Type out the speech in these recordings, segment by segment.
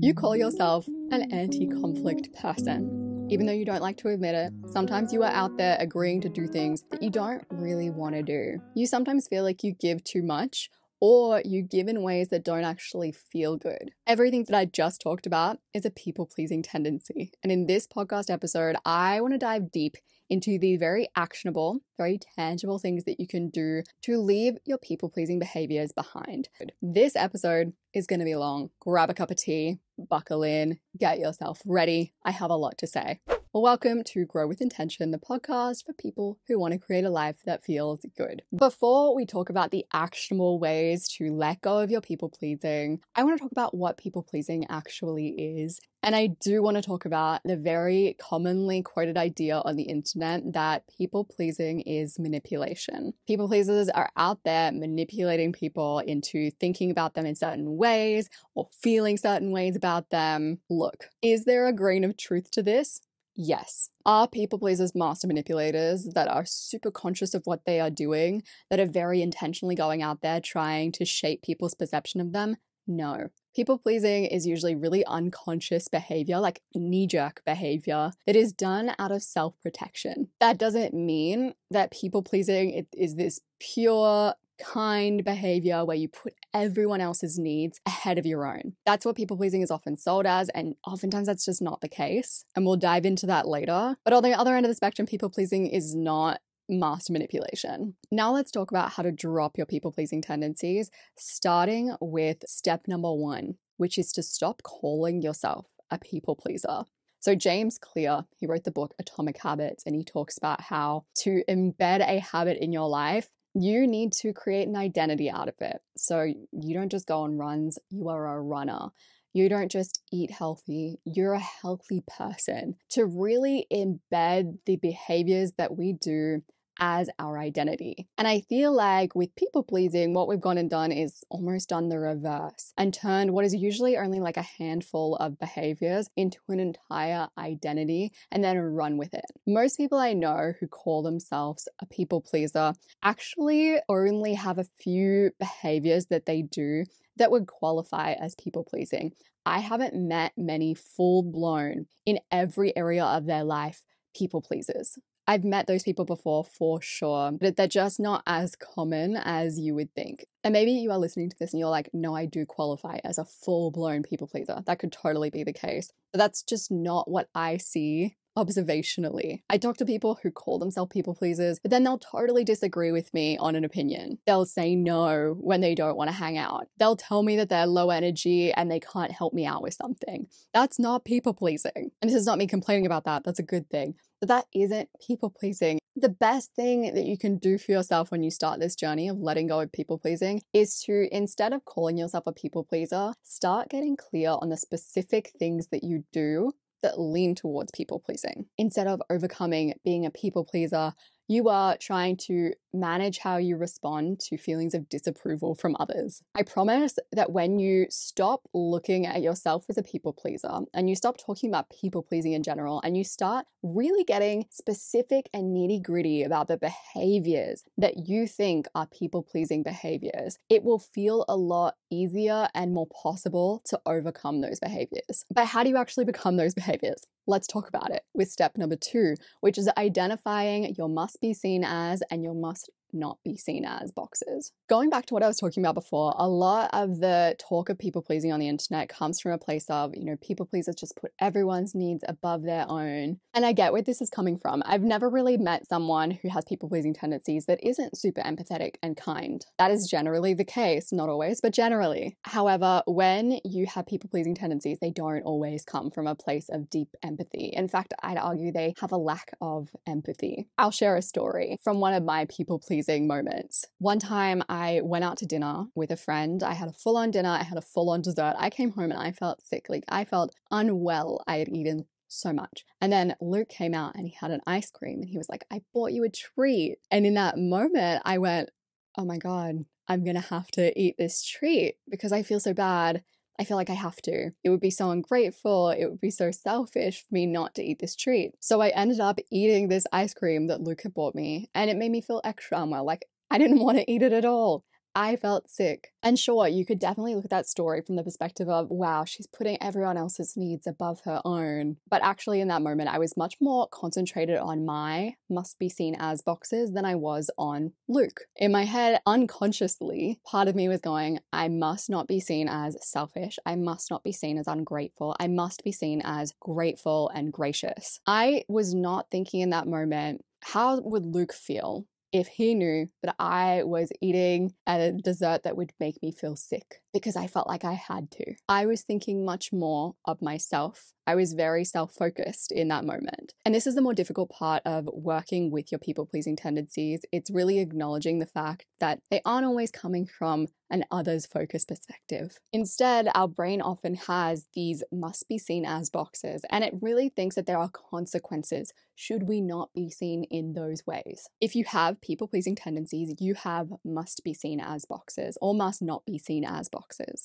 You call yourself an anti conflict person. Even though you don't like to admit it, sometimes you are out there agreeing to do things that you don't really want to do. You sometimes feel like you give too much or you give in ways that don't actually feel good. Everything that I just talked about is a people pleasing tendency. And in this podcast episode, I want to dive deep into the very actionable, very tangible things that you can do to leave your people pleasing behaviors behind. This episode is going to be long. Grab a cup of tea, buckle in, get yourself ready. I have a lot to say. Well, welcome to Grow with Intention, the podcast for people who want to create a life that feels good. Before we talk about the actionable ways to let go of your people pleasing, I want to talk about what people pleasing actually is. And I do want to talk about the very commonly quoted idea on the internet that people pleasing is manipulation. People pleasers are out there manipulating people into thinking about them in certain ways or feeling certain ways about them. Look, is there a grain of truth to this? Yes. Are people pleasers master manipulators that are super conscious of what they are doing, that are very intentionally going out there trying to shape people's perception of them? No. People pleasing is usually really unconscious behavior, like knee jerk behavior, that is done out of self protection. That doesn't mean that people pleasing is this pure kind behavior where you put everyone else's needs ahead of your own. That's what people pleasing is often sold as, and oftentimes that's just not the case. And we'll dive into that later. But on the other end of the spectrum, people pleasing is not master manipulation. Now let's talk about how to drop your people pleasing tendencies, starting with step number one, which is to stop calling yourself a people pleaser. So, James Clear, he wrote the book Atomic Habits, and he talks about how to embed a habit in your life you need to create an identity out of it. So you don't just go on runs, you are a runner. You don't just eat healthy, you're a healthy person. To really embed the behaviors that we do as our identity. And I feel like with people pleasing, what we've gone and done is almost done the reverse and turned what is usually only like a handful of behaviors into an entire identity and then run with it. Most people I know who call themselves a people pleaser actually only have a few behaviors that they do that would qualify as people pleasing. I haven't met many full blown in every area of their life people pleasers. I've met those people before for sure, but they're just not as common as you would think. And maybe you are listening to this and you're like, no, I do qualify as a full blown people pleaser. That could totally be the case. But that's just not what I see observationally. I talk to people who call themselves people pleasers, but then they'll totally disagree with me on an opinion. They'll say no when they don't want to hang out. They'll tell me that they're low energy and they can't help me out with something. That's not people pleasing. And this is not me complaining about that. That's a good thing. But that isn't people pleasing. The best thing that you can do for yourself when you start this journey of letting go of people pleasing is to, instead of calling yourself a people pleaser, start getting clear on the specific things that you do that lean towards people pleasing. Instead of overcoming being a people pleaser, you are trying to manage how you respond to feelings of disapproval from others. I promise that when you stop looking at yourself as a people pleaser and you stop talking about people pleasing in general and you start really getting specific and nitty gritty about the behaviors that you think are people pleasing behaviors, it will feel a lot easier and more possible to overcome those behaviors. But how do you actually become those behaviors? Let's talk about it with step number two, which is identifying your must be seen as and your must not be seen as boxes. Going back to what I was talking about before, a lot of the talk of people pleasing on the internet comes from a place of, you know, people pleasers just put everyone's needs above their own. And I get where this is coming from. I've never really met someone who has people pleasing tendencies that isn't super empathetic and kind. That is generally the case, not always, but generally. However, when you have people pleasing tendencies, they don't always come from a place of deep empathy. In fact, I'd argue they have a lack of empathy. I'll share a story from one of my people pleasing moments. One time I went out to dinner with a friend. I had a full on dinner, I had a full on dessert. I came home and I felt sick. Like I felt unwell. I had eaten so much. And then Luke came out and he had an ice cream and he was like, I bought you a treat. And in that moment, I went, oh my God, I'm going to have to eat this treat because I feel so bad. I feel like I have to. It would be so ungrateful. It would be so selfish for me not to eat this treat. So I ended up eating this ice cream that Luke had bought me, and it made me feel extra unwell. Like I didn't want to eat it at all. I felt sick. And sure, you could definitely look at that story from the perspective of, wow, she's putting everyone else's needs above her own. But actually, in that moment, I was much more concentrated on my must be seen as boxes than I was on Luke. In my head, unconsciously, part of me was going, I must not be seen as selfish. I must not be seen as ungrateful. I must be seen as grateful and gracious. I was not thinking in that moment, how would Luke feel if he knew that I was eating a dessert that would make me feel sick because I felt like I had to. I was thinking much more of myself. I was very self focused in that moment. And this is the more difficult part of working with your people pleasing tendencies. It's really acknowledging the fact that they aren't always coming from an others focused perspective. Instead, our brain often has these must be seen as boxes, and it really thinks that there are consequences should we not be seen in those ways. If you have people pleasing tendencies, you have must be seen as boxes or must not be seen as boxes.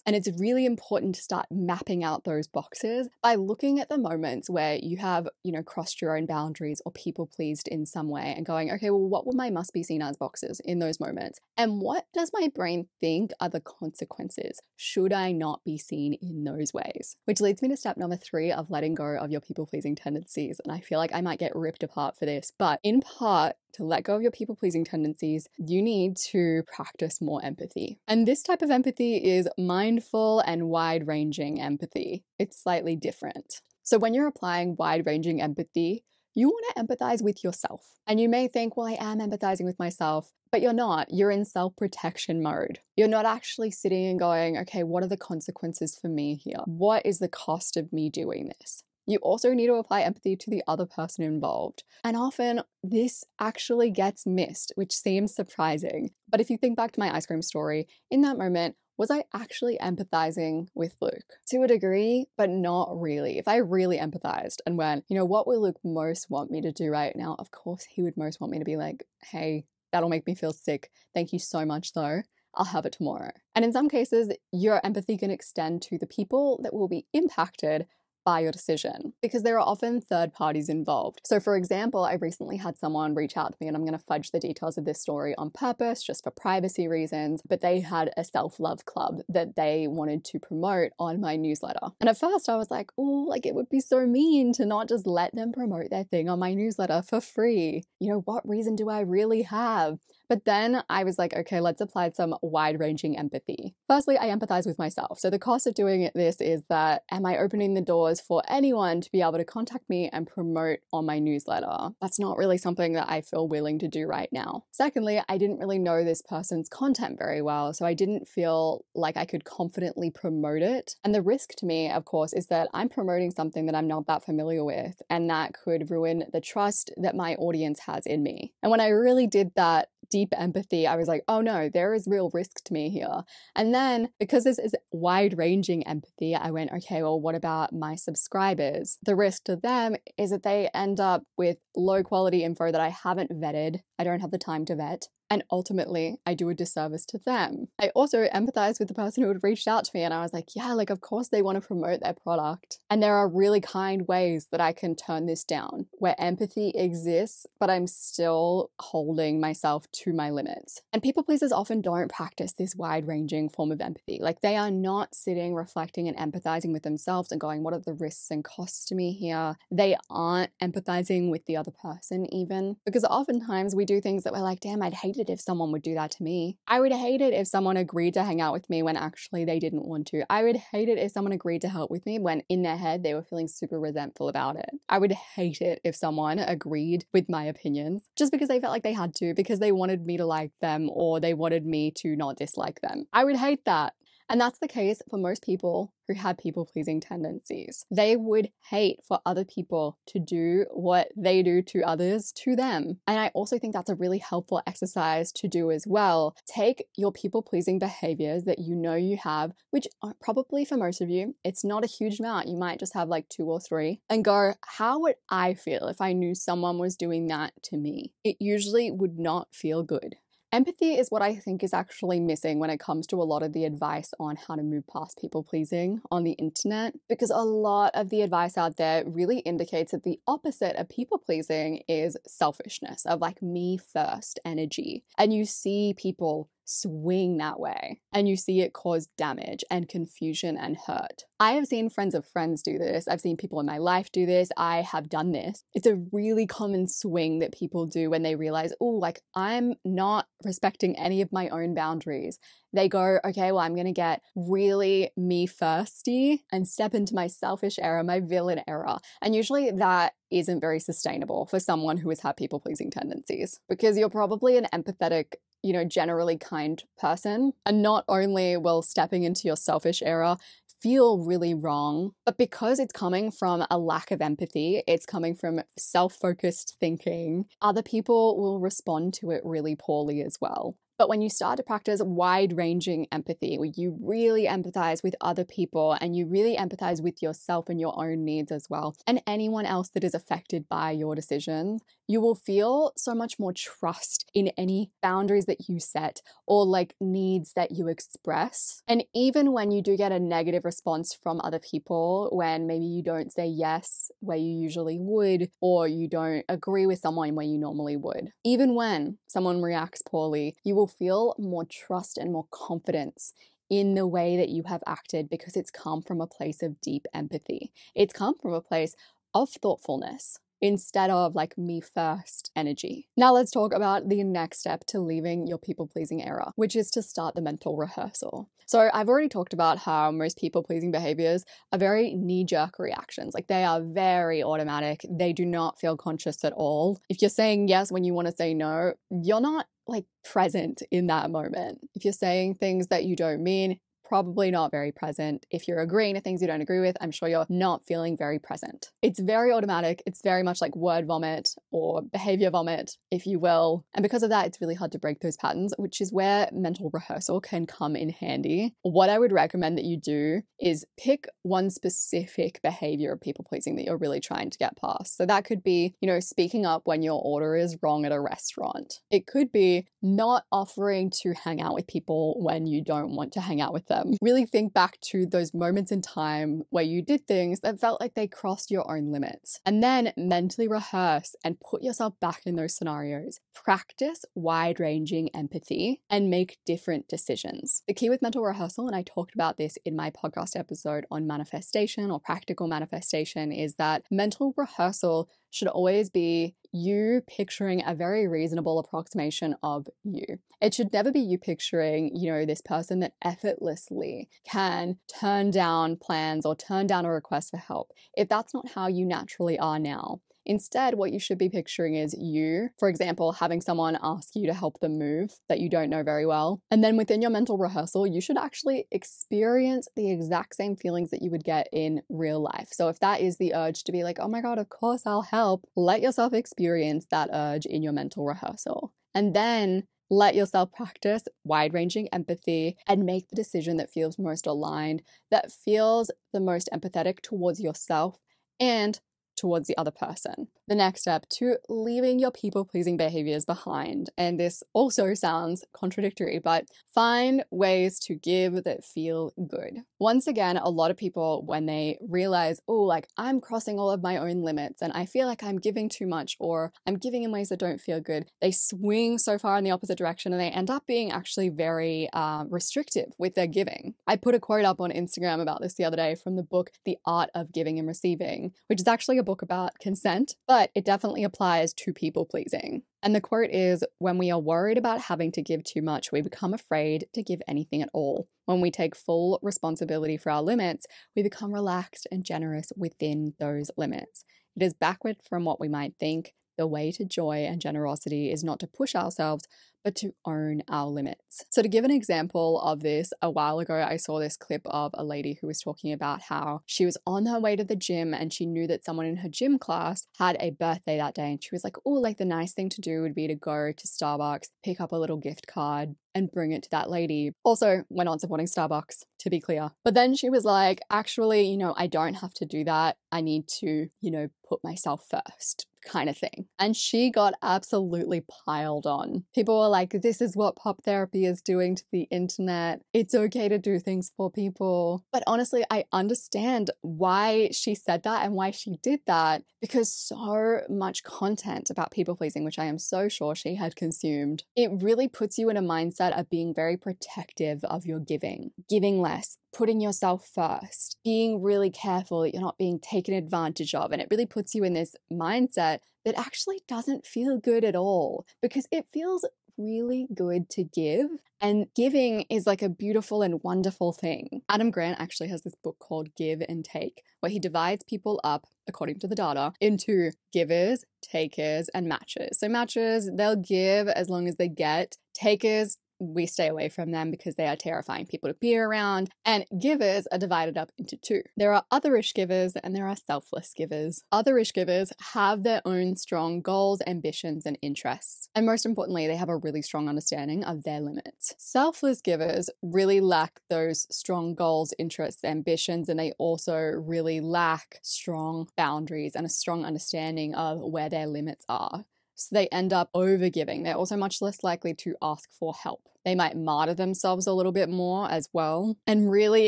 And it's really important to start mapping out those boxes by looking at the moments where you have, you know, crossed your own boundaries or people pleased in some way and going, okay, well, what will my must be seen as boxes in those moments? And what does my brain think are the consequences should I not be seen in those ways? Which leads me to step number three of letting go of your people pleasing tendencies. And I feel like I might get ripped apart for this, but in part, to let go of your people pleasing tendencies, you need to practice more empathy. And this type of empathy is mindful and wide ranging empathy. It's slightly different. So, when you're applying wide ranging empathy, you want to empathize with yourself. And you may think, well, I am empathizing with myself, but you're not. You're in self protection mode. You're not actually sitting and going, okay, what are the consequences for me here? What is the cost of me doing this? You also need to apply empathy to the other person involved. And often this actually gets missed, which seems surprising. But if you think back to my ice cream story, in that moment, was I actually empathizing with Luke? To a degree, but not really. If I really empathized and went, you know, what will Luke most want me to do right now? Of course, he would most want me to be like, hey, that'll make me feel sick. Thank you so much, though. I'll have it tomorrow. And in some cases, your empathy can extend to the people that will be impacted by your decision because there are often third parties involved. So, for example, I recently had someone reach out to me, and I'm going to fudge the details of this story on purpose just for privacy reasons, but they had a self love club that they wanted to promote on my newsletter. And at first, I was like, oh, like it would be so mean to not just let them promote their thing on my newsletter for free. You know, what reason do I really have? But then I was like, okay, let's apply some wide ranging empathy. Firstly, I empathize with myself. So the cost of doing this is that am I opening the doors for anyone to be able to contact me and promote on my newsletter? That's not really something that I feel willing to do right now. Secondly, I didn't really know this person's content very well. So I didn't feel like I could confidently promote it. And the risk to me, of course, is that I'm promoting something that I'm not that familiar with. And that could ruin the trust that my audience has in me. And when I really did that, deep empathy, I was like, oh no, there is real risk to me here. And then because this is wide ranging empathy, I went, okay, well, what about my subscribers? The risk to them is that they end up with low quality info that I haven't vetted. I don't have the time to vet. And ultimately, I do a disservice to them. I also empathize with the person who had reached out to me, and I was like, yeah, like, of course they want to promote their product. And there are really kind ways that I can turn this down where empathy exists, but I'm still holding myself to my limits. And people pleasers often don't practice this wide ranging form of empathy. Like, they are not sitting, reflecting, and empathizing with themselves and going, what are the risks and costs to me here? They aren't empathizing with the other person, even because oftentimes we do things that we're like, damn, I'd hate it if someone would do that to me. I would hate it if someone agreed to hang out with me when actually they didn't want to. I would hate it if someone agreed to help with me when in their head they were feeling super resentful about it. I would hate it if someone agreed with my opinions just because they felt like they had to, because they wanted me to like them or they wanted me to not dislike them. I would hate that. And that's the case for most people who have people pleasing tendencies. They would hate for other people to do what they do to others to them. And I also think that's a really helpful exercise to do as well. Take your people pleasing behaviors that you know you have, which probably for most of you, it's not a huge amount. You might just have like two or three, and go, how would I feel if I knew someone was doing that to me? It usually would not feel good. Empathy is what I think is actually missing when it comes to a lot of the advice on how to move past people pleasing on the internet, because a lot of the advice out there really indicates that the opposite of people pleasing is selfishness, of like me first energy. And you see people swing that way and you see it cause damage and confusion and hurt. I have seen friends of friends do this. I've seen people in my life do this. I have done this. It's a really common swing that people do when they realize, oh, like I'm not respecting any of my own boundaries. They go, okay, well, I'm going to get really me firsty and step into my selfish era, my villain era. And usually that isn't very sustainable for someone who has had people pleasing tendencies because you're probably an empathetic you know, generally kind person. And not only will stepping into your selfish era feel really wrong, but because it's coming from a lack of empathy, it's coming from self focused thinking, other people will respond to it really poorly as well. But when you start to practice wide ranging empathy, where you really empathize with other people and you really empathize with yourself and your own needs as well, and anyone else that is affected by your decisions, you will feel so much more trust in any boundaries that you set or like needs that you express. And even when you do get a negative response from other people, when maybe you don't say yes where you usually would, or you don't agree with someone where you normally would, even when someone reacts poorly, you will feel more trust and more confidence in the way that you have acted because it's come from a place of deep empathy. It's come from a place of thoughtfulness instead of like me first energy. Now let's talk about the next step to leaving your people pleasing era, which is to start the mental rehearsal. So I've already talked about how most people pleasing behaviors are very knee jerk reactions. Like they are very automatic. They do not feel conscious at all. If you're saying yes when you want to say no, you're not like present in that moment. If you're saying things that you don't mean, probably not very present. If you're agreeing to things you don't agree with, I'm sure you're not feeling very present. It's very automatic. It's very much like word vomit or behavior vomit, if you will. And because of that, it's really hard to break those patterns, which is where mental rehearsal can come in handy. What I would recommend that you do is pick one specific behavior of people pleasing that you're really trying to get past. So that could be, you know, speaking up when your order is wrong at a restaurant. It could be not offering to hang out with people when you don't want to hang out with them them. Really think back to those moments in time where you did things that felt like they crossed your own limits. And then mentally rehearse and put yourself back in those scenarios. Practice wide ranging empathy and make different decisions. The key with mental rehearsal, and I talked about this in my podcast episode on manifestation or practical manifestation, is that mental rehearsal should always be you picturing a very reasonable approximation of you. It should never be you picturing, you know, this person that effortlessly can turn down plans or turn down a request for help. If that's not how you naturally are now, Instead, what you should be picturing is you, for example, having someone ask you to help them move that you don't know very well. And then within your mental rehearsal, you should actually experience the exact same feelings that you would get in real life. So if that is the urge to be like, oh my God, of course I'll help, let yourself experience that urge in your mental rehearsal. And then let yourself practice wide ranging empathy and make the decision that feels most aligned, that feels the most empathetic towards yourself and towards the other person. The next step to leaving your people pleasing behaviors behind. And this also sounds contradictory, but find ways to give that feel good. Once again, a lot of people, when they realize, oh, like I'm crossing all of my own limits and I feel like I'm giving too much or I'm giving in ways that don't feel good, they swing so far in the opposite direction and they end up being actually very uh, restrictive with their giving. I put a quote up on Instagram about this the other day from the book The Art of Giving and Receiving, which is actually a book about consent, but it definitely applies to people pleasing. And the quote is When we are worried about having to give too much, we become afraid to give anything at all. When we take full responsibility for our limits, we become relaxed and generous within those limits. It is backward from what we might think. The way to joy and generosity is not to push ourselves, but to own our limits. So, to give an example of this, a while ago I saw this clip of a lady who was talking about how she was on her way to the gym and she knew that someone in her gym class had a birthday that day. And she was like, Oh, like the nice thing to do would be to go to Starbucks, pick up a little gift card, and bring it to that lady. Also, we're not supporting Starbucks, to be clear. But then she was like, actually, you know, I don't have to do that. I need to, you know, put myself first kind of thing. And she got absolutely piled on. People were like, this is what pop therapy is doing to the internet. It's okay to do things for people. But honestly, I understand why she said that and why she did that because so much content about people pleasing, which I am so sure she had consumed, it really puts you in a mindset of being very protective of your giving, giving less, putting yourself first, being really careful that you're not being taken advantage of. And it really puts you in this mindset that actually doesn't feel good at all because it feels really good to give. And giving is like a beautiful and wonderful thing. Adam Grant actually has this book called Give and Take, where he divides people up, according to the data, into givers, takers, and matchers. So, matchers, they'll give as long as they get. Takers we stay away from them because they are terrifying people to be around. And givers are divided up into two. There are otherish givers and there are selfless givers. Otherish givers have their own strong goals, ambitions, and interests. And most importantly, they have a really strong understanding of their limits. Selfless givers really lack those strong goals, interests, ambitions, and they also really lack strong boundaries and a strong understanding of where their limits are. So they end up overgiving. They're also much less likely to ask for help. They might martyr themselves a little bit more as well. And really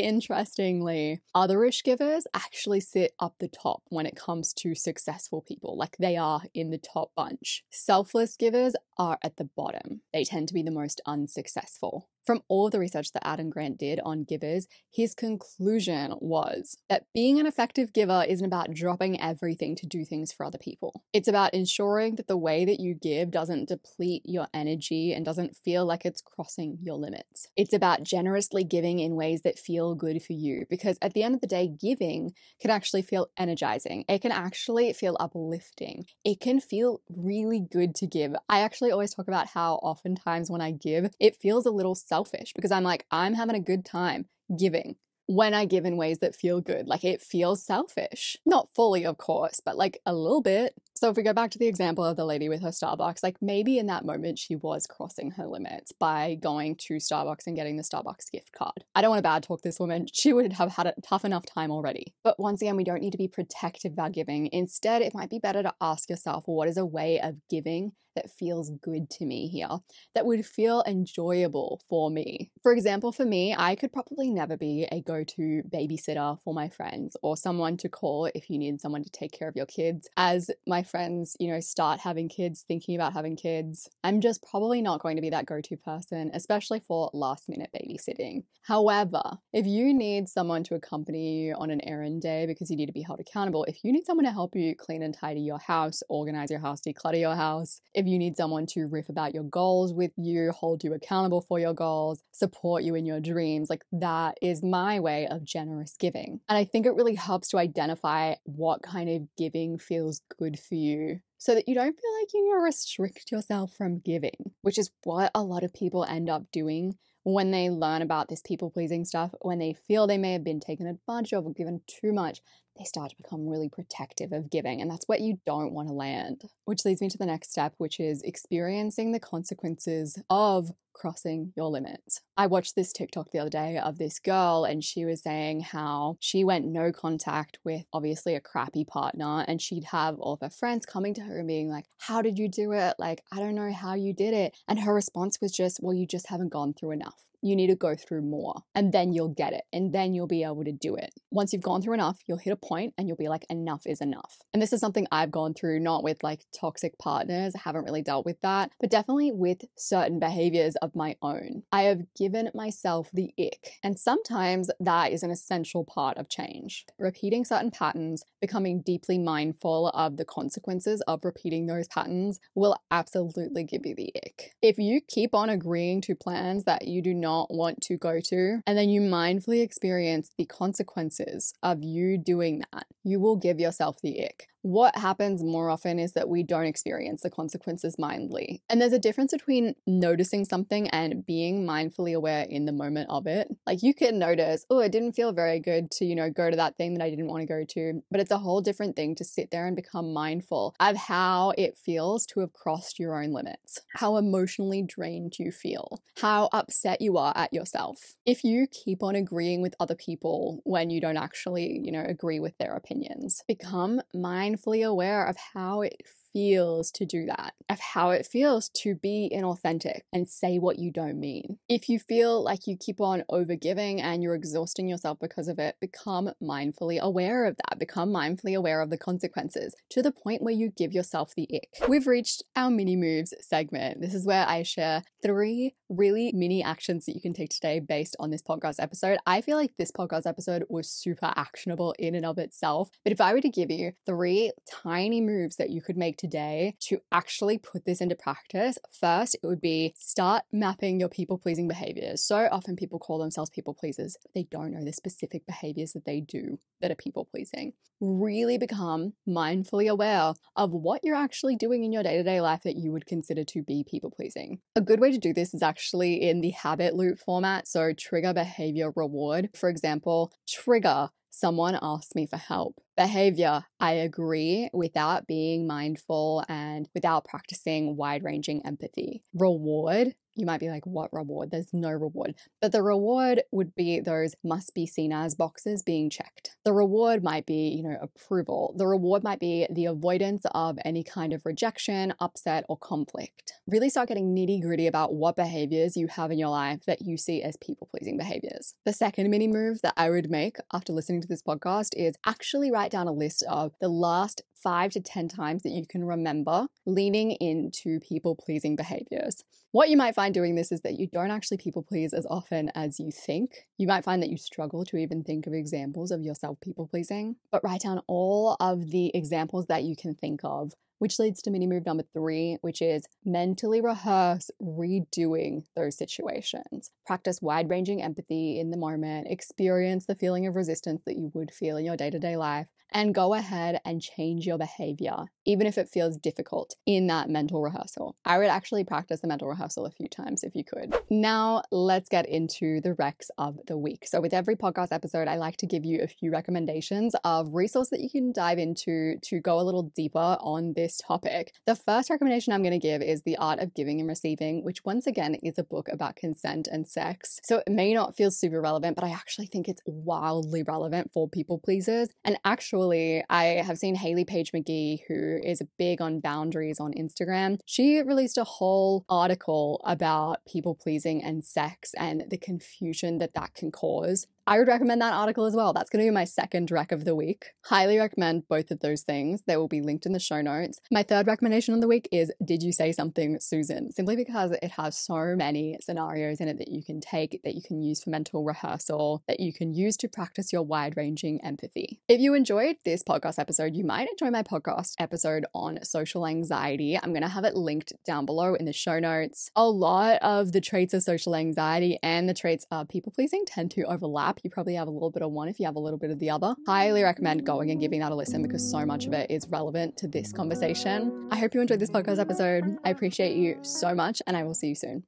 interestingly, otherish givers actually sit up the top when it comes to successful people, like they are in the top bunch. Selfless givers are at the bottom. They tend to be the most unsuccessful. From all of the research that Adam Grant did on givers, his conclusion was that being an effective giver isn't about dropping everything to do things for other people. It's about ensuring that the way that you give doesn't deplete your energy and doesn't feel like it's crossing your limits. It's about generously giving in ways that feel good for you because at the end of the day, giving can actually feel energizing. It can actually feel uplifting. It can feel really good to give. I actually always talk about how oftentimes when I give, it feels a little selfish because I'm like, I'm having a good time giving when I give in ways that feel good. Like it feels selfish. Not fully, of course, but like a little bit. So if we go back to the example of the lady with her Starbucks, like maybe in that moment she was crossing her limits by going to Starbucks and getting the Starbucks gift card. I don't want to bad talk this woman. She would have had a tough enough time already. But once again, we don't need to be protective about giving. Instead, it might be better to ask yourself, what is a way of giving that feels good to me here, that would feel enjoyable for me. For example, for me, I could probably never be a go to babysitter for my friends or someone to call if you need someone to take care of your kids. As my friends, you know, start having kids, thinking about having kids, I'm just probably not going to be that go to person, especially for last minute babysitting. However, if you need someone to accompany you on an errand day because you need to be held accountable, if you need someone to help you clean and tidy your house, organize your house, declutter your house, if you need someone to riff about your goals with you, hold you accountable for your goals, support you in your dreams, like that is my way of generous giving. And I think it really helps to identify what kind of giving feels good for you so that you don't feel like you need to restrict yourself from giving, which is what a lot of people end up doing when they learn about this people pleasing stuff, when they feel they may have been taken advantage of or given too much, they start to become really protective of giving. And that's what you don't want to land. Which leads me to the next step, which is experiencing the consequences of crossing your limits. I watched this TikTok the other day of this girl, and she was saying how she went no contact with obviously a crappy partner, and she'd have all of her friends coming to her and being like, How did you do it? Like, I don't know how you did it. And her response was just, Well, you just haven't gone through enough you need to go through more and then you'll get it and then you'll be able to do it. Once you've gone through enough, you'll hit a point and you'll be like, enough is enough. And this is something I've gone through, not with like toxic partners. I haven't really dealt with that, but definitely with certain behaviors of my own. I have given myself the ick. And sometimes that is an essential part of change. Repeating certain patterns, becoming deeply mindful of the consequences of repeating those patterns will absolutely give you the ick. If you keep on agreeing to plans that you do not not want to go to, and then you mindfully experience the consequences of you doing that, you will give yourself the ick what happens more often is that we don't experience the consequences mindfully. And there's a difference between noticing something and being mindfully aware in the moment of it. Like you can notice, oh, it didn't feel very good to, you know, go to that thing that I didn't want to go to. But it's a whole different thing to sit there and become mindful of how it feels to have crossed your own limits, how emotionally drained you feel, how upset you are at yourself. If you keep on agreeing with other people when you don't actually, you know, agree with their opinions, become mindful mindfully aware of how it feels to do that, of how it feels to be inauthentic and say what you don't mean. If you feel like you keep on overgiving and you're exhausting yourself because of it, become mindfully aware of that. Become mindfully aware of the consequences to the point where you give yourself the ick. We've reached our mini moves segment. This is where I share three really mini actions that you can take today based on this podcast episode. I feel like this podcast episode was super actionable in and of itself. But if I were to give you three tiny moves that you could make today to actually put this into practice, first, it would be start mapping your people pleasing behaviors. So often people call themselves people pleasers, but they don't know the specific behaviors that they do that are people pleasing. Really become mindfully aware of what you're actually doing in your day to day life that you would consider to be people pleasing. A good way to do this is actually in the habit loop format. So, trigger, behavior, reward. For example, trigger someone asks me for help. Behavior, I agree without being mindful and without practicing wide ranging empathy. Reward, you might be like, what reward? There's no reward. But the reward would be those must be seen as boxes being checked. The reward might be, you know, approval. The reward might be the avoidance of any kind of rejection, upset, or conflict. Really start getting nitty gritty about what behaviors you have in your life that you see as people pleasing behaviors. The second mini move that I would make after listening to this podcast is actually write down a list of the last five to 10 times that you can remember leaning into people pleasing behaviors. What you might find doing this is that you don't actually people please as often as you think. You might find that you struggle to even think of examples of yourself people pleasing, but write down all of the examples that you can think of which leads to mini move number three, which is mentally rehearse redoing those situations. Practice wide ranging empathy in the moment, experience the feeling of resistance that you would feel in your day to day life, and go ahead and change your behavior, even if it feels difficult in that mental rehearsal. I would actually practice the mental rehearsal a few times if you could. Now, let's get into the recs of the week. So, with every podcast episode, I like to give you a few recommendations of resource that you can dive into to go a little deeper on this topic. The first recommendation I'm going to give is The Art of Giving and Receiving, which once again is a book about consent and sex. So, it may not feel super relevant, but I actually think it's wildly relevant for people pleasers and actually I have seen Hailey Paige Magee, who is big on boundaries on Instagram. She released a whole article about people pleasing and sex and the confusion that that can cause. I would recommend that article as well. That's going to be my second rec of the week. Highly recommend both of those things. They will be linked in the show notes. My third recommendation of the week is Did You Say Something, Susan? Simply because it has so many scenarios in it that you can take, that you can use for mental rehearsal, that you can use to practice your wide ranging empathy. If you enjoyed this podcast episode, you might enjoy my podcast episode on social anxiety. I'm going to have it linked down below in the show notes. A lot of the traits of social anxiety and the traits of people pleasing tend to overlap you probably have a little bit of one if you have a little bit of the other. Highly recommend going and giving that a listen because so much of it is relevant to this conversation. I hope you enjoyed this podcast episode. I appreciate you so much, and I will see you soon.